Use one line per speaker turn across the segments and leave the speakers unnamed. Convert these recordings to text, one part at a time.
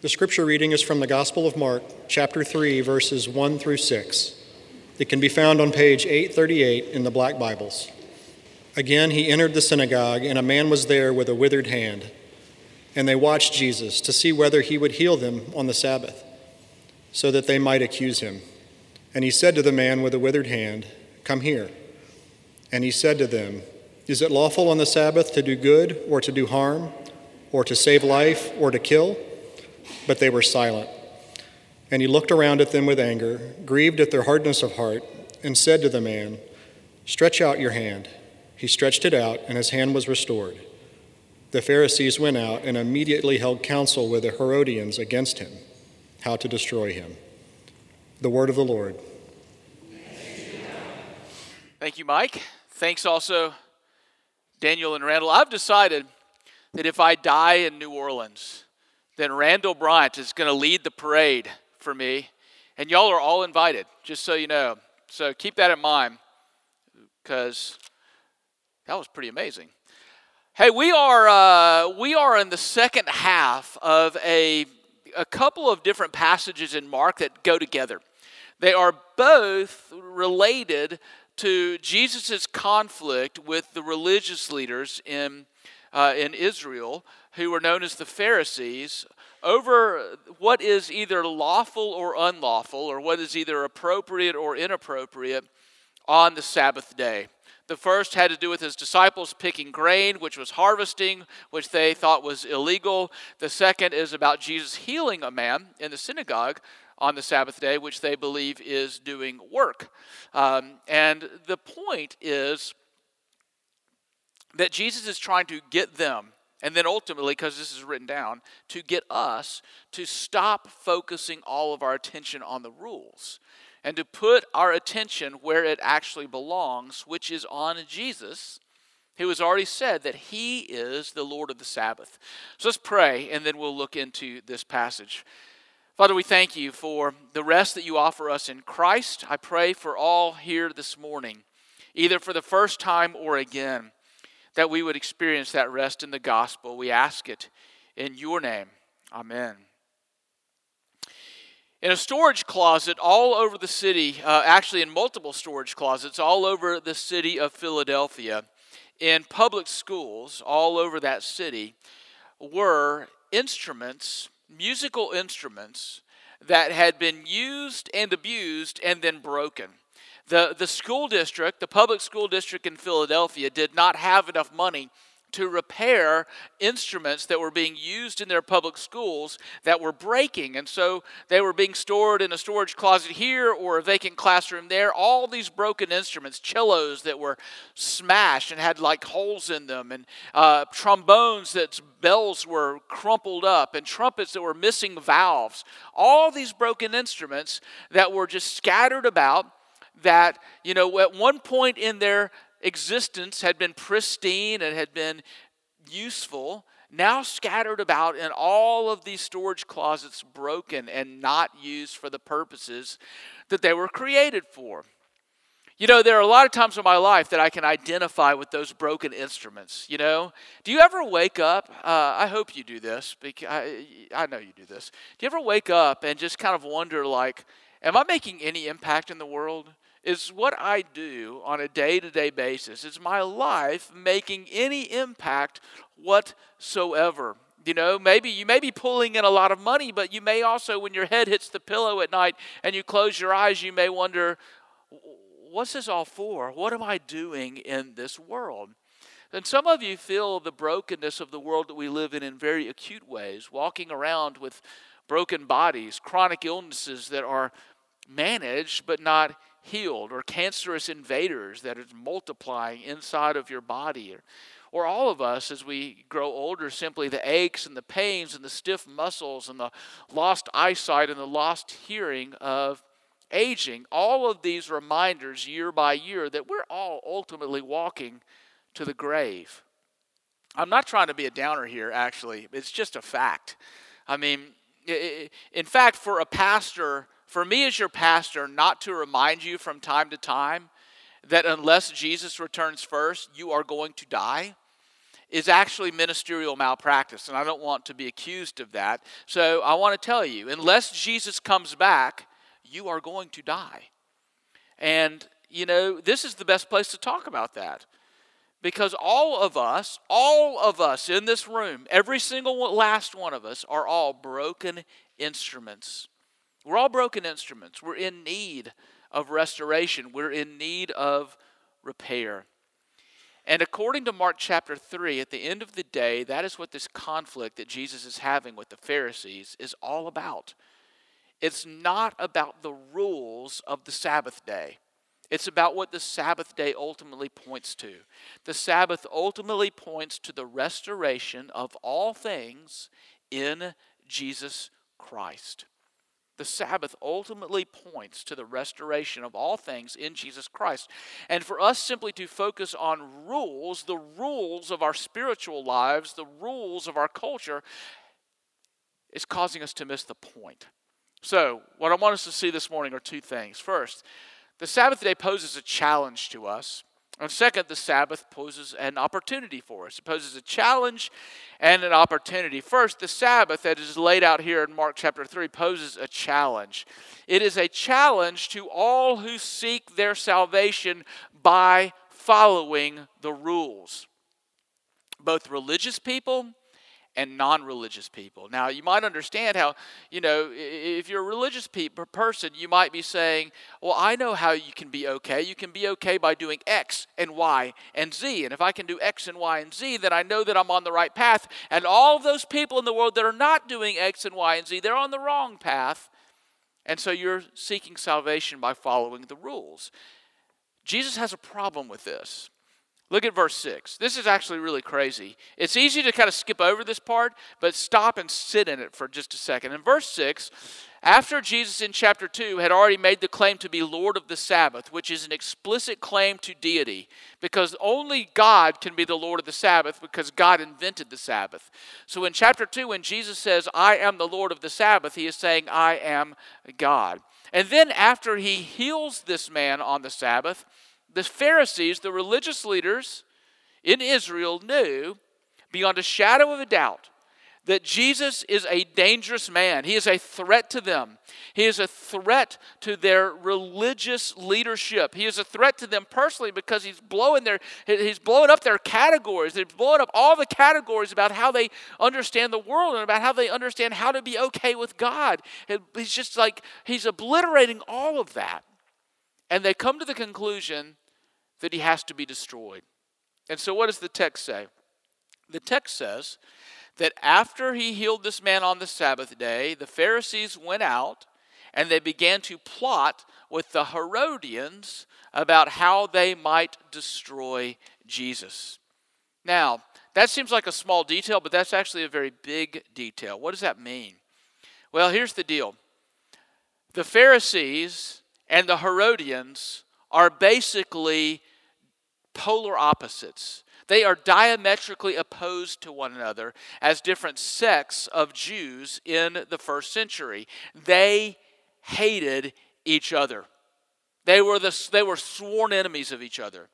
The scripture reading is from the Gospel of Mark, chapter 3, verses 1 through 6. It can be found on page 838 in the Black Bibles. Again, he entered the synagogue, and a man was there with a withered hand. And they watched Jesus to see whether he would heal them on the Sabbath, so that they might accuse him. And he said to the man with the withered hand, Come here. And he said to them, Is it lawful on the Sabbath to do good or to do harm, or to save life or to kill? But they were silent. And he looked around at them with anger, grieved at their hardness of heart, and said to the man, Stretch out your hand. He stretched it out, and his hand was restored. The Pharisees went out and immediately held counsel with the Herodians against him, how to destroy him. The word of the Lord.
Thank you, Mike. Thanks also, Daniel and Randall. I've decided that if I die in New Orleans, then Randall Bryant is going to lead the parade for me. And y'all are all invited, just so you know. So keep that in mind because that was pretty amazing. Hey, we are, uh, we are in the second half of a, a couple of different passages in Mark that go together. They are both related to Jesus' conflict with the religious leaders in, uh, in Israel, who were known as the Pharisees, over what is either lawful or unlawful, or what is either appropriate or inappropriate on the Sabbath day. The first had to do with his disciples picking grain, which was harvesting, which they thought was illegal. The second is about Jesus healing a man in the synagogue on the Sabbath day, which they believe is doing work. Um, and the point is that Jesus is trying to get them, and then ultimately, because this is written down, to get us to stop focusing all of our attention on the rules and to put our attention where it actually belongs, which is on Jesus who has already said that he is the Lord of the Sabbath. So let's pray, and then we'll look into this passage. Father, we thank you for the rest that you offer us in Christ. I pray for all here this morning, either for the first time or again, that we would experience that rest in the gospel. We ask it in your name. Amen. In a storage closet all over the city, uh, actually in multiple storage closets all over the city of Philadelphia, in public schools all over that city, were instruments musical instruments that had been used and abused and then broken. The, the school district, the public school district in Philadelphia, did not have enough money to repair instruments that were being used in their public schools that were breaking. And so they were being stored in a storage closet here or a vacant classroom there. All these broken instruments, cellos that were smashed and had like holes in them, and uh, trombones that bells were crumpled up, and trumpets that were missing valves. All these broken instruments that were just scattered about that, you know, at one point in their existence had been pristine and had been useful, now scattered about in all of these storage closets, broken and not used for the purposes that they were created for. You know, there are a lot of times in my life that I can identify with those broken instruments. You know, do you ever wake up? Uh, I hope you do this because I, I know you do this. Do you ever wake up and just kind of wonder, like, am I making any impact in the world? Is what I do on a day to day basis. Is my life making any impact whatsoever? You know, maybe you may be pulling in a lot of money, but you may also, when your head hits the pillow at night and you close your eyes, you may wonder, what's this all for? What am I doing in this world? And some of you feel the brokenness of the world that we live in in very acute ways, walking around with broken bodies, chronic illnesses that are managed but not healed, or cancerous invaders that is multiplying inside of your body, or, or all of us as we grow older, simply the aches and the pains and the stiff muscles and the lost eyesight and the lost hearing of aging. All of these reminders year by year that we're all ultimately walking to the grave. I'm not trying to be a downer here, actually. It's just a fact. I mean, in fact, for a pastor, for me as your pastor not to remind you from time to time that unless Jesus returns first, you are going to die is actually ministerial malpractice, and I don't want to be accused of that. So I want to tell you unless Jesus comes back, you are going to die. And, you know, this is the best place to talk about that. Because all of us, all of us in this room, every single last one of us, are all broken instruments. We're all broken instruments. We're in need of restoration, we're in need of repair. And according to Mark chapter 3, at the end of the day, that is what this conflict that Jesus is having with the Pharisees is all about. It's not about the rules of the Sabbath day. It's about what the Sabbath day ultimately points to. The Sabbath ultimately points to the restoration of all things in Jesus Christ. The Sabbath ultimately points to the restoration of all things in Jesus Christ. And for us simply to focus on rules, the rules of our spiritual lives, the rules of our culture, is causing us to miss the point. So, what I want us to see this morning are two things. First, the Sabbath day poses a challenge to us. And second, the Sabbath poses an opportunity for us. It poses a challenge and an opportunity. First, the Sabbath that is laid out here in Mark chapter 3 poses a challenge. It is a challenge to all who seek their salvation by following the rules. Both religious people and non religious people. Now, you might understand how, you know, if you're a religious pe- person, you might be saying, Well, I know how you can be okay. You can be okay by doing X and Y and Z. And if I can do X and Y and Z, then I know that I'm on the right path. And all of those people in the world that are not doing X and Y and Z, they're on the wrong path. And so you're seeking salvation by following the rules. Jesus has a problem with this. Look at verse 6. This is actually really crazy. It's easy to kind of skip over this part, but stop and sit in it for just a second. In verse 6, after Jesus in chapter 2 had already made the claim to be Lord of the Sabbath, which is an explicit claim to deity, because only God can be the Lord of the Sabbath because God invented the Sabbath. So in chapter 2, when Jesus says, I am the Lord of the Sabbath, he is saying, I am God. And then after he heals this man on the Sabbath, the Pharisees, the religious leaders in Israel, knew beyond a shadow of a doubt that Jesus is a dangerous man. He is a threat to them. He is a threat to their religious leadership. He is a threat to them personally because he's blowing their he's blowing up their categories. He's blowing up all the categories about how they understand the world and about how they understand how to be okay with God. He's just like he's obliterating all of that. And they come to the conclusion that he has to be destroyed. And so, what does the text say? The text says that after he healed this man on the Sabbath day, the Pharisees went out and they began to plot with the Herodians about how they might destroy Jesus. Now, that seems like a small detail, but that's actually a very big detail. What does that mean? Well, here's the deal the Pharisees and the Herodians are basically polar opposites. They are diametrically opposed to one another as different sects of Jews in the first century. They hated each other. They were, the, they were sworn enemies of each other.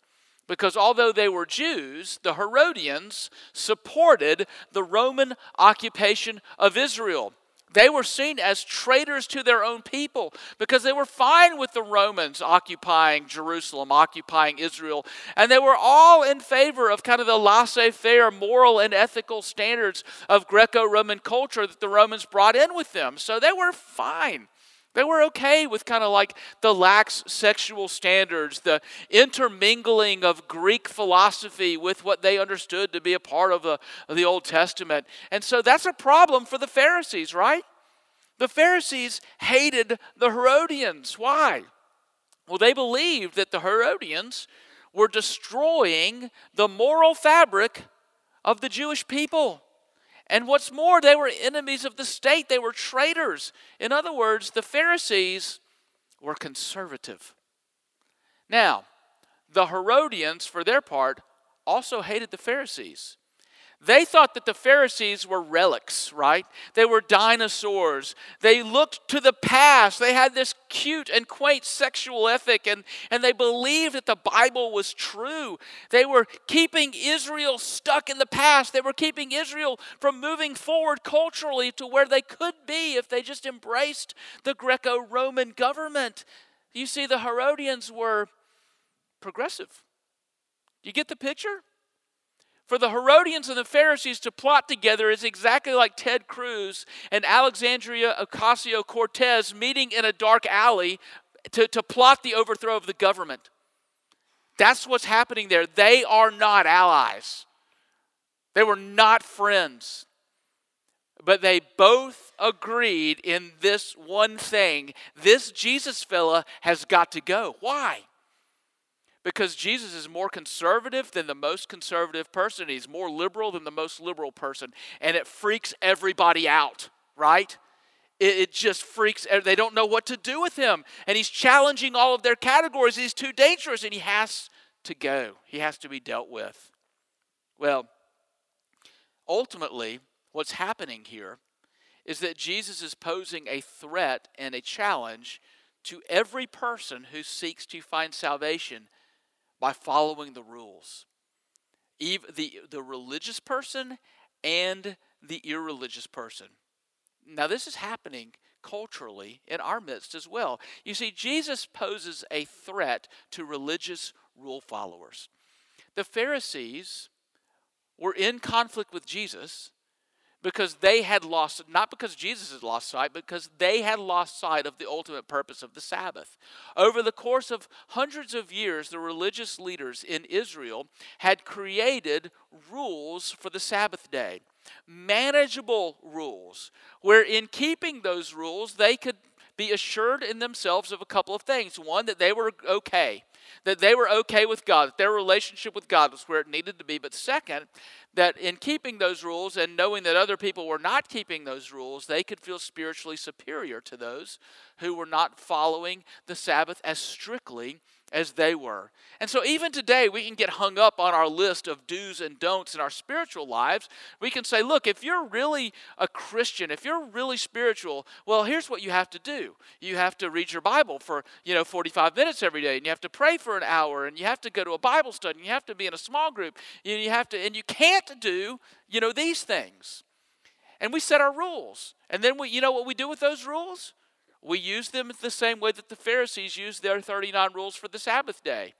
Because although they were Jews, the Herodians supported the Roman occupation of Israel. They were seen as traitors to their own people because they were fine with the Romans occupying Jerusalem, occupying Israel. And they were all in favor of kind of the laissez faire moral and ethical standards of Greco Roman culture that the Romans brought in with them. So they were fine. They were okay with kind of like the lax sexual standards, the intermingling of Greek philosophy with what they understood to be a part of the, of the Old Testament. And so that's a problem for the Pharisees, right? The Pharisees hated the Herodians. Why? Well, they believed that the Herodians were destroying the moral fabric of the Jewish people. And what's more, they were enemies of the state, they were traitors. In other words, the Pharisees were conservative. Now, the Herodians, for their part, also hated the Pharisees. They thought that the Pharisees were relics, right? They were dinosaurs. They looked to the past. They had this cute and quaint sexual ethic, and, and they believed that the Bible was true. They were keeping Israel stuck in the past. They were keeping Israel from moving forward culturally to where they could be if they just embraced the Greco Roman government. You see, the Herodians were progressive. You get the picture? For the Herodians and the Pharisees to plot together is exactly like Ted Cruz and Alexandria Ocasio Cortez meeting in a dark alley to, to plot the overthrow of the government. That's what's happening there. They are not allies, they were not friends. But they both agreed in this one thing this Jesus fella has got to go. Why? Because Jesus is more conservative than the most conservative person. He's more liberal than the most liberal person. And it freaks everybody out, right? It, it, just freaks, they don't know what to do with him. And he's challenging all of their categories. He's too dangerous and he has to go, he has to be dealt with. Well, ultimately, what's happening here is that Jesus is posing a threat and a challenge to every person who seeks to find salvation by following the rules. Even the, the religious person and the irreligious person. Now, this is happening culturally in our midst as well. You see, Jesus poses a threat to religious rule followers. The Pharisees were in conflict with Jesus because they had lost, not because Jesus had lost sight, because they had lost sight of the ultimate purpose of the Sabbath. Over the course of hundreds of years, the religious leaders in Israel had created rules for the Sabbath day, manageable rules, where in keeping those rules, they could be assured in themselves of a couple of things. One, that they were okay that they were okay with God, that their relationship with God was where it needed to be. But second, that in keeping those rules and knowing that other people were not keeping those rules, they could feel spiritually superior to those who were not following the Sabbath as strictly as they were. And so, even today, we can get hung up on our list of do's and don'ts in our spiritual lives. We can say, look, if you're really a Christian, if you're really spiritual, well, here's what you have to do. You have to read your Bible for, you know, 45 minutes every day, and you have to pray for an hour, and you have to go to a Bible study, and you have to be in a small group, and you have to, and you can't do, you know, these things. And we set our rules. And then we, you know what we do with those rules? We use them the same way that the Pharisees used their 39 rules for the Sabbath day.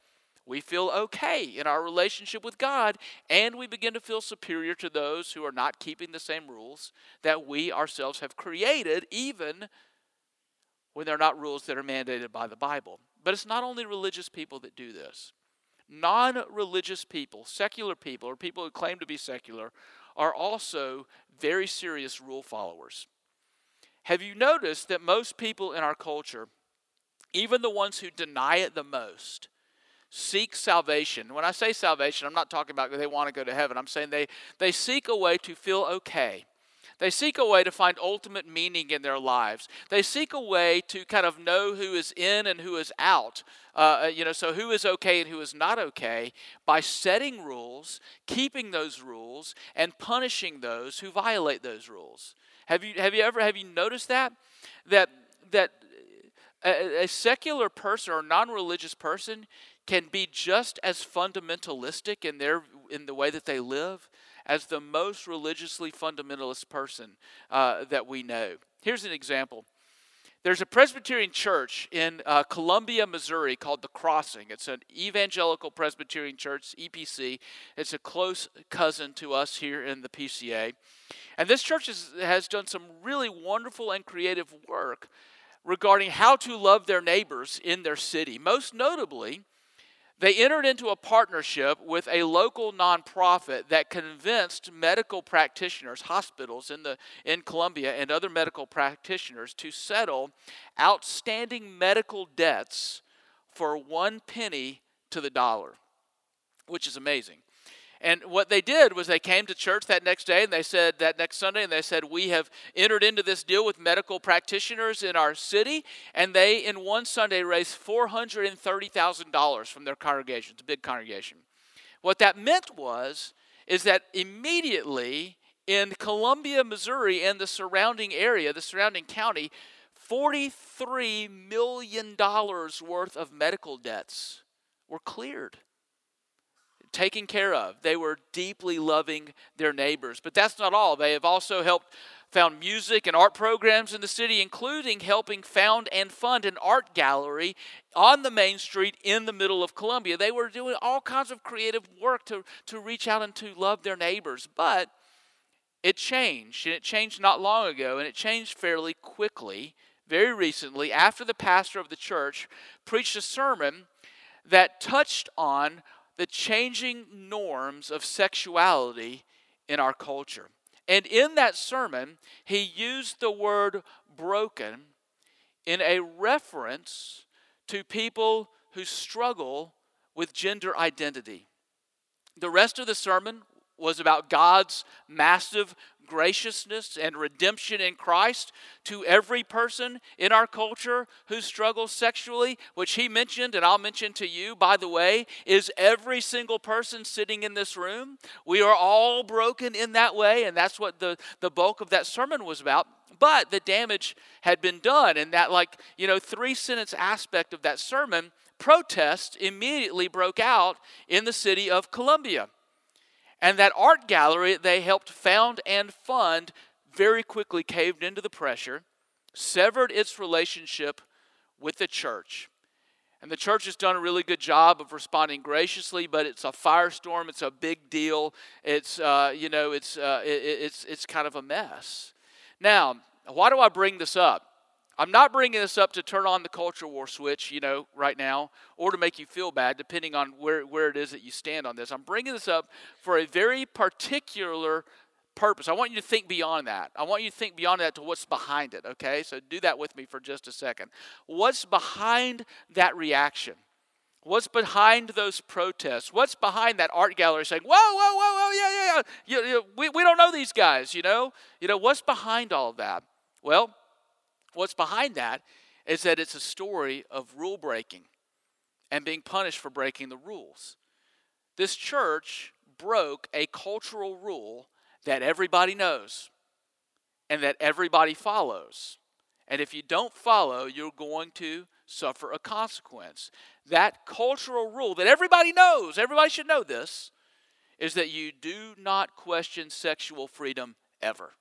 We feel okay in our relationship with God, and we begin to feel superior to those who are not keeping the same rules that we ourselves have created, even when they're not rules that are mandated by the Bible. But it's not only religious people that do this. Non religious people, secular people, or people who claim to be secular, are also very serious rule followers. Have you noticed that most people in our culture, even the ones who deny it the most, seek salvation? When I say salvation, I'm not talking about they want to go to heaven. I'm saying they, they seek a way to feel okay. They seek a way to find ultimate meaning in their lives. They seek a way to kind of know who is in and who is out. Uh, uh you know, so who is okay and who is not okay by setting rules, keeping those rules, and punishing those who violate those rules. Have you, have you ever have you noticed that? That that a, a secular person or non-religious person can be just as fundamentalistic in their in the way that they live as the most religiously fundamentalist person uh, that we know. Here's an example. There's a Presbyterian church in uh, Columbia, Missouri called The Crossing. It's an evangelical Presbyterian church, EPC. It's a close cousin to us here in the PCA. And this church is, has done some really wonderful and creative work regarding how to love their neighbors in their city. Most notably, they entered into a partnership with a local nonprofit that convinced medical practitioners, hospitals in, the, in Columbia, and other medical practitioners to settle outstanding medical debts for one penny to the dollar, which is amazing. And what they did was they came to church that next day and they said, that next Sunday, and they said, We have entered into this deal with medical practitioners in our city. And they, in one Sunday, raised $430,000 from their congregation. It's a big congregation. What that meant was, is that immediately in Columbia, Missouri, and the surrounding area, the surrounding county, $43 million worth of medical debts were cleared, taken care of. They were deeply loving their neighbors. But that's not all. They have also helped found music and art programs in the city, including helping found and fund an art gallery on the main street in the middle of Columbia. They were doing all kinds of creative work to, to reach out and to love their neighbors. But it changed, and it changed not long ago, and it changed fairly quickly, very recently, after the pastor of the church preached a sermon that touched on the changing norms of sexuality in our culture. And in that sermon, he used the word broken in a reference to people who struggle with gender identity. The rest of the sermon was about God's massive graciousness and redemption in Christ to every person in our culture who struggles sexually, which he mentioned, and I'll mention to you, by the way, is every single person sitting in this room. We are all broken in that way, and that's what the, the bulk of that sermon was about. But the damage had been done, and that, like, you know, three sentence aspect of that sermon, protest immediately broke out in the city of Columbia. And that art gallery they helped found and fund very quickly caved into the pressure, severed its relationship with the church. And the church has done a really good job of responding graciously, but it's a firestorm. It's a big deal. It's, uh, you know, it's, uh, it, it's, it's kind of a mess. Now, why do I bring this up? I'm not bringing this up to turn on the culture war switch, you know, right now, or to make you feel bad, depending on where, where it is that you stand on this. I'm bringing this up for a very particular purpose. I want you to think beyond that. I want you to think beyond that to what's behind it, okay? So do that with me for just a second. What's behind that reaction? What's behind those protests? What's behind that art gallery saying, whoa, whoa, whoa, whoa, yeah, yeah, yeah. You, you, we, we don't know these guys, you know? You know, what's behind all of that? Well, What's behind that is that it's a story of rule breaking and being punished for breaking the rules. This church broke a cultural rule that everybody knows and that everybody follows. And if you don't follow, you're going to suffer a consequence. That cultural rule that everybody knows, everybody should know this, is that you do not question sexual freedom ever.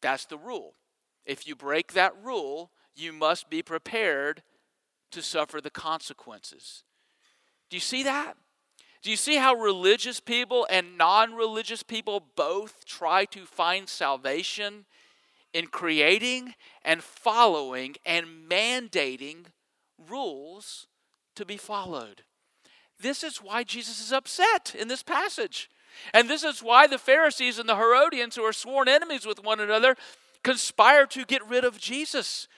That's the rule. If you break that rule, you must be prepared to suffer the consequences. Do you see that? Do you see how religious people and non religious people both try to find salvation in creating and following and mandating rules to be followed? This is why Jesus is upset in this passage. And this is why the Pharisees and the Herodians, who are sworn enemies with one another, conspire to get rid of Jesus.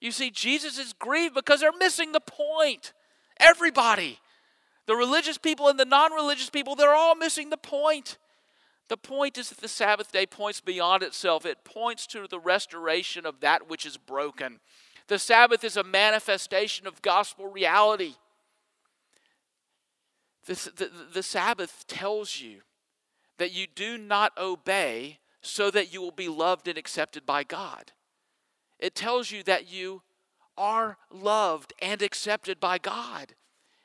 You see, Jesus is grieved because they're missing the point. Everybody, the religious people and the non religious people, they're all missing the point. The point is that the Sabbath day points beyond itself, it points to the restoration of that which is broken. The Sabbath is a manifestation of gospel reality. The, the, the Sabbath tells you that you do not obey so that you will be loved and accepted by God. It tells you that you are loved and accepted by God,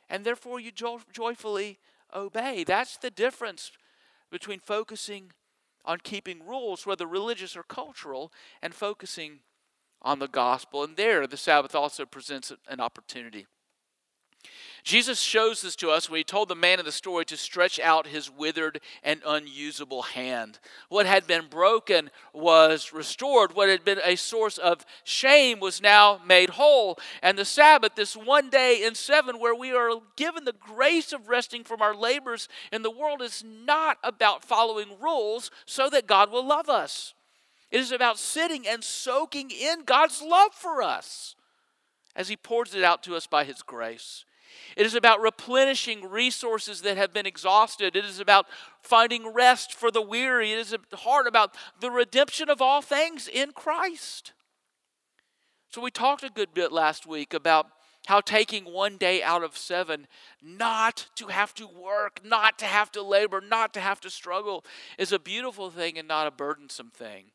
and therefore you jo- joyfully obey. That's the difference between focusing on keeping rules, whether religious or cultural, and focusing on the gospel. And there, the Sabbath also presents an opportunity. Jesus shows this to us when he told the man in the story to stretch out his withered and unusable hand. What had been broken was restored. What had been a source of shame was now made whole. And the Sabbath, this one day in seven, where we are given the grace of resting from our labors in the world, is not about following rules so that God will love us. It is about sitting and soaking in God's love for us as He pours it out to us by His grace. It is about replenishing resources that have been exhausted. It is about finding rest for the weary. It is hard about the redemption of all things in Christ. So, we talked a good bit last week about how taking one day out of seven, not to have to work, not to have to labor, not to have to struggle, is a beautiful thing and not a burdensome thing.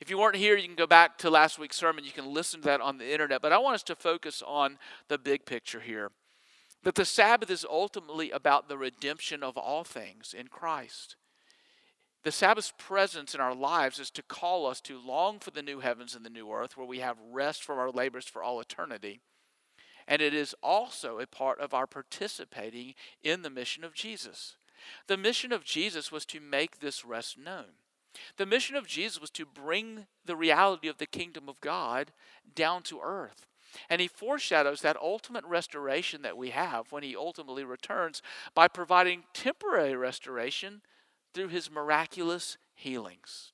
If you weren't here, you can go back to last week's sermon. You can listen to that on the internet. But I want us to focus on the big picture here that the Sabbath is ultimately about the redemption of all things in Christ. The Sabbath's presence in our lives is to call us to long for the new heavens and the new earth where we have rest from our labors for all eternity. And it is also a part of our participating in the mission of Jesus. The mission of Jesus was to make this rest known. The mission of Jesus was to bring the reality of the kingdom of God down to earth. And he foreshadows that ultimate restoration that we have when he ultimately returns by providing temporary restoration through his miraculous healings.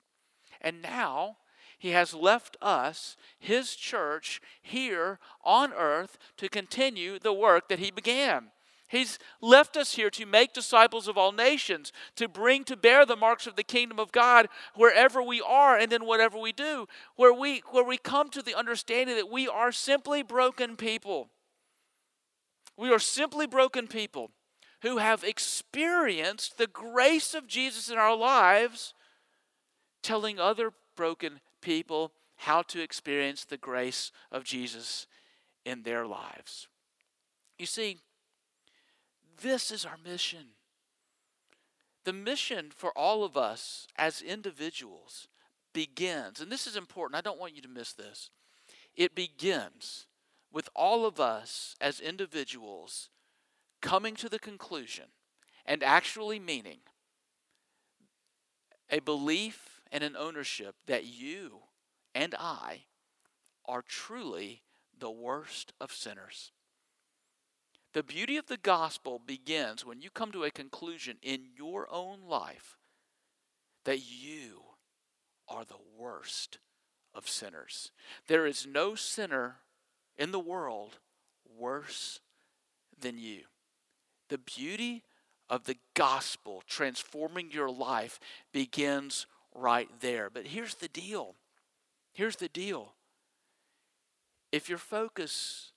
And now he has left us, his church, here on earth to continue the work that he began. He's left us here to make disciples of all nations, to bring to bear the marks of the kingdom of God wherever we are and in whatever we do, where we, where we come to the understanding that we are simply broken people. We are simply broken people who have experienced the grace of Jesus in our lives, telling other broken people how to experience the grace of Jesus in their lives. You see, this is our mission. The mission for all of us as individuals begins, and this is important, I don't want you to miss this. It begins with all of us as individuals coming to the conclusion and actually meaning a belief and an ownership that you and I are truly the worst of sinners. The beauty of the gospel begins when you come to a conclusion in your own life that you are the worst of sinners. There is no sinner in the world worse than you. The beauty of the gospel transforming your life begins right there. But here's the deal. Here's the deal. If your focus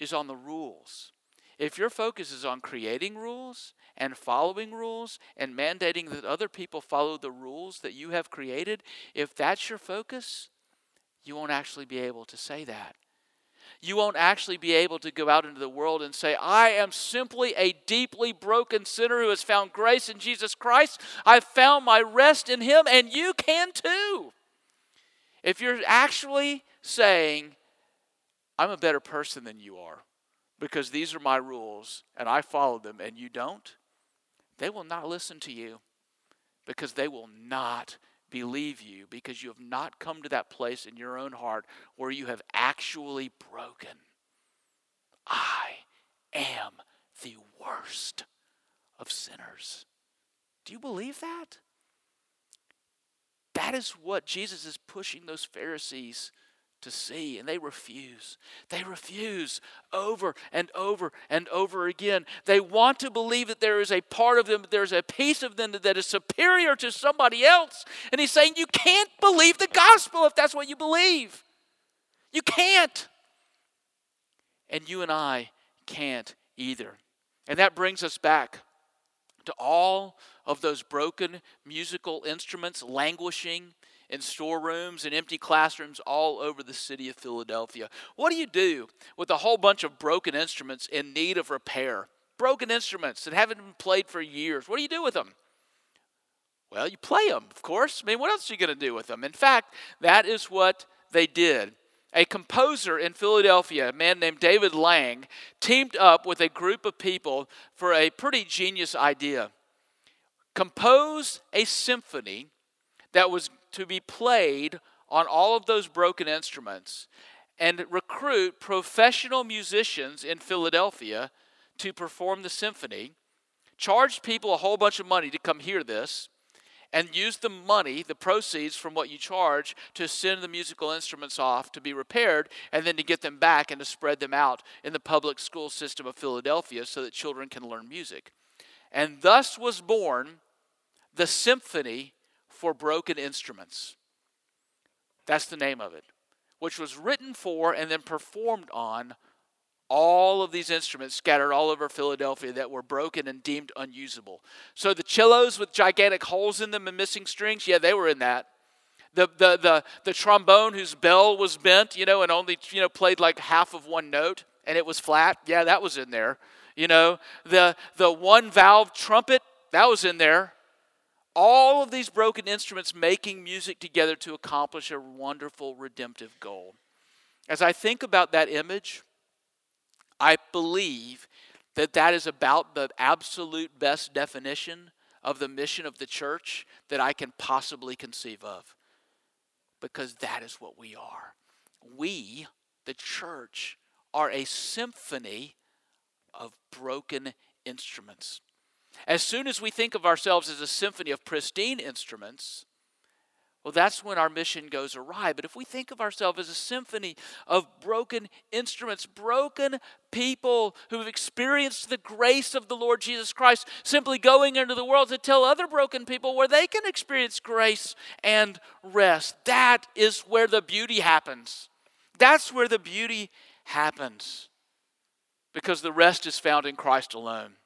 is on the rules, if your focus is on creating rules and following rules and mandating that other people follow the rules that you have created, if that's your focus, you won't actually be able to say that you won't actually be able to go out into the world and say, I am simply a deeply broken sinner who has found grace in Jesus Christ. I've found my rest in Him, and you can too. If you're actually saying, I'm a better person than you are because these are my rules and I follow them and you don't, they will not listen to you because they will not believe you because you have not come to that place in your own heart where you have actually broken. I am the worst of sinners. Do you believe that? That is what Jesus is pushing those Pharisees to see, and they refuse. They refuse over and over and over again. They want to believe that there is a part of them, there's a piece of them that is superior to somebody else. And he's saying, You can't believe the gospel if that's what you believe. You can't. And you and I can't either. And that brings us back to all of those broken musical instruments languishing in storerooms and empty classrooms all over the city of Philadelphia. What do you do with a whole bunch of broken instruments in need of repair? Broken instruments that haven't been played for years. What do you do with them? Well, you play them, of course. I mean, what else are you going to do with them? In fact, that is what they did. A composer in Philadelphia, a man named David Lang, teamed up with a group of people for a pretty genius idea. Compose a symphony that was to be played on all of those broken instruments and recruit professional musicians in Philadelphia to perform the symphony, charge people a whole bunch of money to come hear this, and use the money, the proceeds from what you charge, to send the musical instruments off to be repaired and then to get them back and to spread them out in the public school system of Philadelphia so that children can learn music. And thus was born the Symphony for broken instruments. That's the name of it, which was written for and then performed on all of these instruments scattered all over Philadelphia that were broken and deemed unusable. So the cellos with gigantic holes in them and missing strings, yeah, they were in that. The, the, the, the trombone whose bell was bent, you know, and only, you know, played like half of one note and it was flat, yeah, that was in there. You know, the, the one valve trumpet, that was in there. All of these broken instruments making music together to accomplish a wonderful redemptive goal. As I think about that image, I believe that that is about the absolute best definition of the mission of the church that I can possibly conceive of. Because that is what we are. We, the church, are a symphony of broken instruments. As soon as we think of ourselves as a symphony of pristine instruments, well, that's when our mission goes awry. But if we think of ourselves as a symphony of broken instruments, broken people who've experienced the grace of the Lord Jesus Christ, simply going into the world to tell other broken people where they can experience grace and rest, that is where the beauty happens. That's where the beauty happens. Because the rest is found in Christ alone.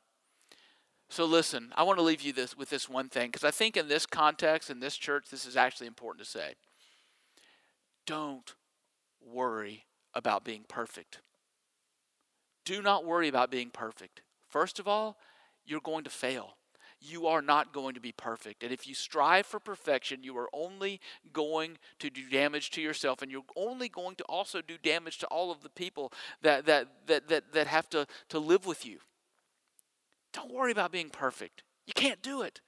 So listen, I want to leave you this with this one thing because I think in this context in this church this is actually important to say. Don't worry about being perfect. Do not worry about being perfect. First of all, you're going to fail. You are not going to be perfect. And if you strive for perfection, you are only going to do damage to yourself and you're only going to also do damage to all of the people that that that that, that have to, to live with you. Don't worry about being perfect. You can't do it.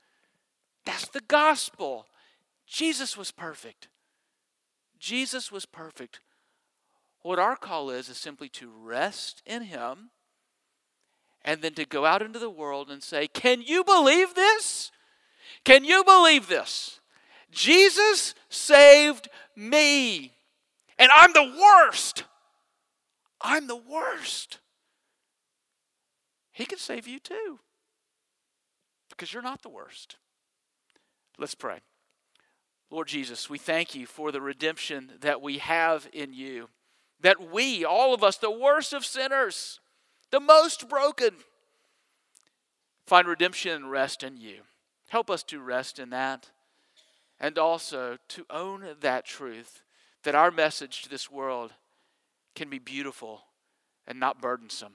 That's the gospel. Jesus was perfect. Jesus was perfect. What our call is, is simply to rest in Him and then to go out into the world and say, Can you believe this? Can you believe this? Jesus saved me, and I'm the worst. I'm the worst. He can save you too because you're not the worst. Let's pray. Lord Jesus, we thank you for the redemption that we have in you. That we, all of us, the worst of sinners, the most broken, find redemption and rest in you. Help us to rest in that and also to own that truth that our message to this world can be beautiful and not burdensome.